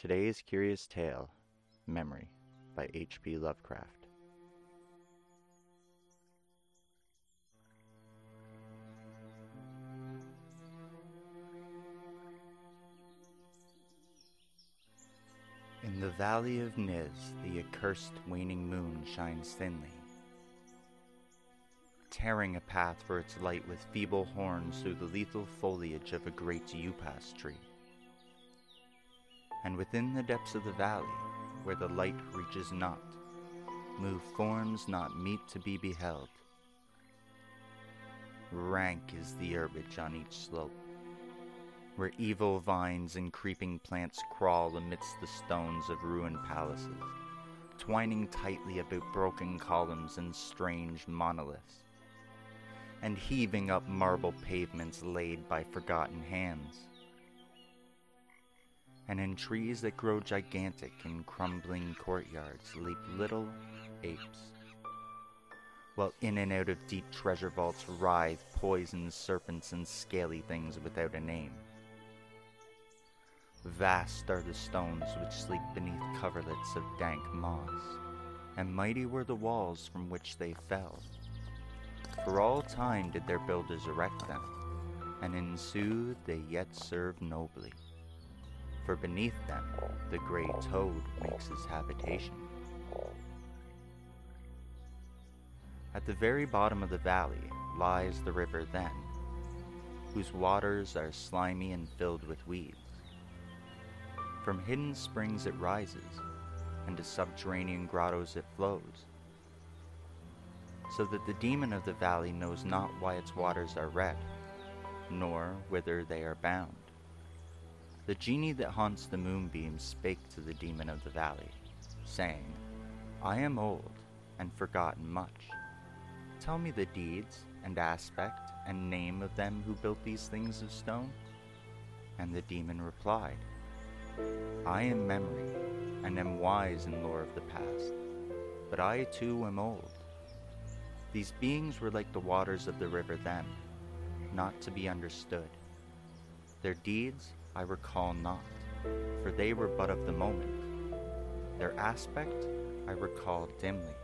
Today's Curious Tale Memory by H.P. Lovecraft. In the valley of Nis, the accursed waning moon shines thinly, tearing a path for its light with feeble horns through the lethal foliage of a great upas tree. And within the depths of the valley, where the light reaches not, move forms not meet to be beheld. Rank is the herbage on each slope, where evil vines and creeping plants crawl amidst the stones of ruined palaces, twining tightly about broken columns and strange monoliths, and heaving up marble pavements laid by forgotten hands and in trees that grow gigantic in crumbling courtyards leap little apes, while in and out of deep treasure vaults writhe poisoned serpents and scaly things without a name. Vast are the stones which sleep beneath coverlets of dank moss, and mighty were the walls from which they fell. For all time did their builders erect them, and in sooth they yet serve nobly for beneath them the grey toad makes his habitation. At the very bottom of the valley lies the river Than, whose waters are slimy and filled with weeds. From hidden springs it rises, and to subterranean grottos it flows, so that the demon of the valley knows not why its waters are red, nor whither they are bound. The genie that haunts the moonbeams spake to the demon of the valley, saying, I am old and forgotten much. Tell me the deeds and aspect and name of them who built these things of stone. And the demon replied, I am memory and am wise in lore of the past, but I too am old. These beings were like the waters of the river Than, not to be understood. Their deeds I recall not, for they were but of the moment. Their aspect I recall dimly,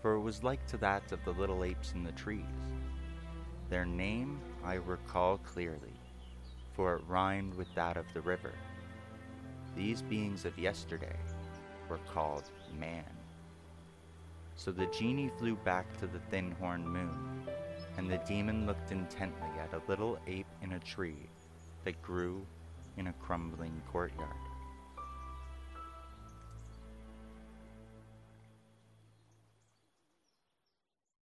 for it was like to that of the little apes in the trees. Their name I recall clearly, for it rhymed with that of the river. These beings of yesterday were called man. So the genie flew back to the thin horned moon, and the demon looked intently at a little ape in a tree that grew in a crumbling courtyard.